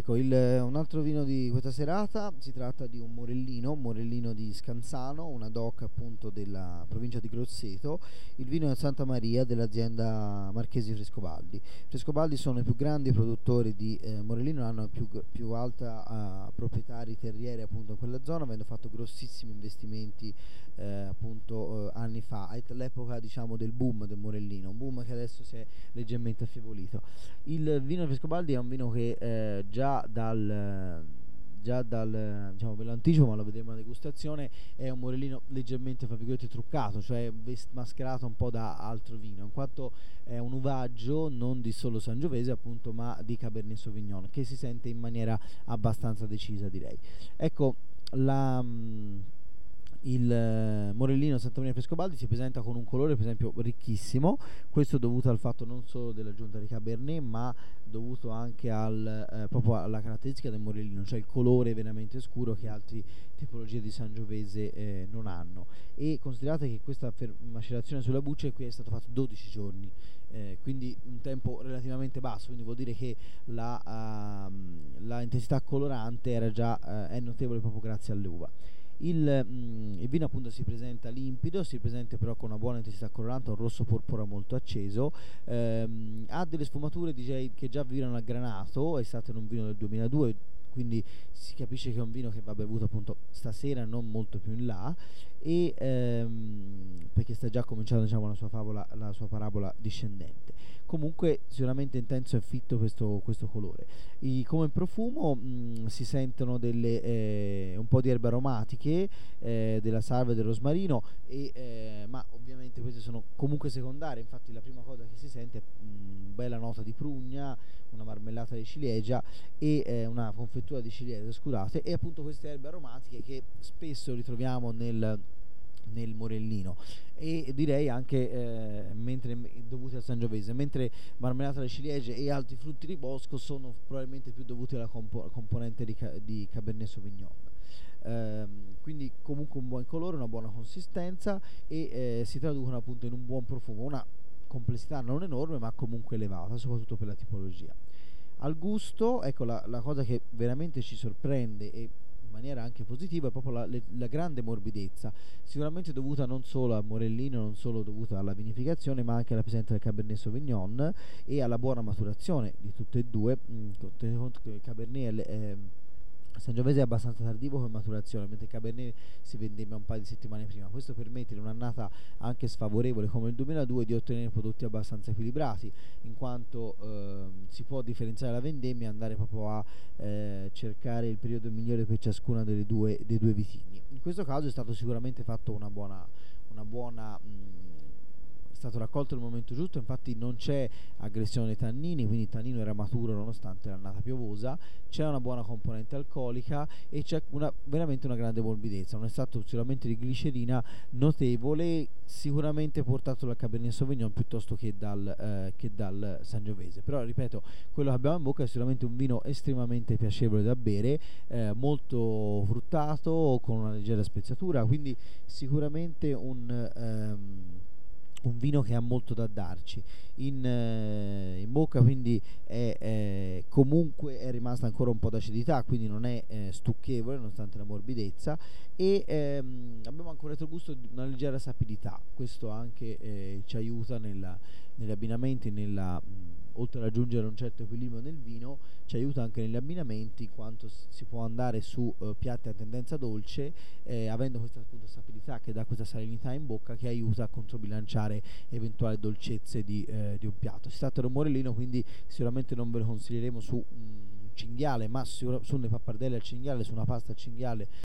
Ecco, il, un altro vino di questa serata si tratta di un Morellino, Morellino di Scanzano, una DOC appunto della provincia di Grosseto. Il vino è Santa Maria dell'azienda Marchesi Frescobaldi. Frescobaldi sono i più grandi produttori di eh, Morellino, hanno più, più alta uh, proprietari terrieri appunto in quella zona, avendo fatto grossissimi investimenti eh, appunto eh, anni fa, all'epoca diciamo del boom del Morellino, un boom che adesso si è leggermente affievolito. Il vino Frescobaldi è un vino che eh, già dal già dal diciamo ve l'anticipo ma lo vedremo alla degustazione è un morellino leggermente fra virgolette truccato cioè mascherato un po' da altro vino in quanto è un uvaggio non di solo sangiovese appunto ma di Cabernet Sauvignon che si sente in maniera abbastanza decisa direi. Ecco la mh, il eh, Morellino Santa Maria Frescobaldi si presenta con un colore per esempio ricchissimo questo dovuto al fatto non solo dell'aggiunta di Cabernet ma dovuto anche al, eh, proprio alla caratteristica del Morellino cioè il colore veramente scuro che altre tipologie di Sangiovese eh, non hanno e considerate che questa macerazione sulla buccia qui è stato fatto 12 giorni eh, quindi un tempo relativamente basso, quindi vuol dire che la, uh, la intensità colorante era già, uh, è notevole proprio grazie all'uva. Il, mh, mm, il, vino appunto si presenta limpido, si presenta però con una buona intensità colorante, un rosso porpora molto acceso, ehm, ha delle sfumature DJ che già virano al granato, è stato in un vino del 2002, quindi si capisce che è un vino che va bevuto appunto stasera, non molto più in là, e, ehm, perché sta già cominciando diciamo, la, sua favola, la sua parabola discendente. Comunque sicuramente intenso e fitto questo, questo colore. I, come profumo mh, mm, si sentono delle, eh, un po' di erbe aromatiche, eh, della salve e del rosmarino, e, eh, ma ovviamente queste sono comunque secondarie, infatti la prima cosa che si sente è mh, mm, bella nota di prugna, una marmellata di ciliegia e eh, una confettura di ciliegie, scusate, e appunto queste erbe aromatiche che spesso ritroviamo nel nel Morellino. E direi anche eh, mentre, dovute al Sangiovese mentre marmellata alle ciliegie e altri frutti di bosco sono probabilmente più dovuti alla compo- componente di, ca- di, Cabernet Sauvignon. Ehm, quindi comunque un buon colore una buona consistenza e eh, si traducono appunto in un buon profumo. Una complessità non enorme ma comunque elevata soprattutto per la tipologia. Al gusto ecco la, la cosa che veramente ci sorprende e maniera anche positiva è proprio la, le, la, grande morbidezza, sicuramente dovuta non solo a Morellino, non solo dovuta alla vinificazione, ma anche alla presenza del Cabernet Sauvignon e alla buona maturazione di tutte e due. Mm, tenete conto che il Cabernet è, è Sangiovese è abbastanza tardivo come maturazione, mentre Cabernet si vendemmia un paio di settimane prima. Questo permette in un'annata anche sfavorevole come il 2002 di ottenere prodotti abbastanza equilibrati, in quanto eh, si può differenziare la vendemmia e andare proprio a eh, cercare il periodo migliore per ciascuna delle due, dei due vitigni. In questo caso è stato sicuramente fatto una buona, una buona mh, stato raccolto nel momento giusto, infatti non c'è aggressione ai tannini, quindi il tannino era maturo nonostante l'annata piovosa, c'è una buona componente alcolica e c'è una, veramente una grande morbidezza, un estratto sicuramente di glicerina notevole, sicuramente portato dal Cabernet Sauvignon piuttosto che dal, eh, che dal Sangiovese, però ripeto, quello che abbiamo in bocca è sicuramente un vino estremamente piacevole da bere, eh, molto fruttato, con una leggera speziatura, quindi sicuramente un... Ehm, un vino che ha molto da darci. In, eh, in bocca quindi è, è, comunque è rimasta ancora un po' d'acidità quindi non è eh, stucchevole nonostante la morbidezza. E ehm, abbiamo anche un retrogusto di una leggera sapidità. Questo anche eh, ci aiuta nella, negli abbinamenti nella mh, oltre ad aggiungere un certo equilibrio nel vino, ci aiuta anche negli abbinamenti, in quanto si può andare su uh, piatti a tendenza dolce, eh, avendo questa appunto stabilità che dà questa salinità in bocca che aiuta a controbilanciare eventuali dolcezze di, eh, di un piatto. Si tratta di un morellino, quindi sicuramente non ve lo consiglieremo su un cinghiale, ma su, su una pappardelle al cinghiale, su una pasta al cinghiale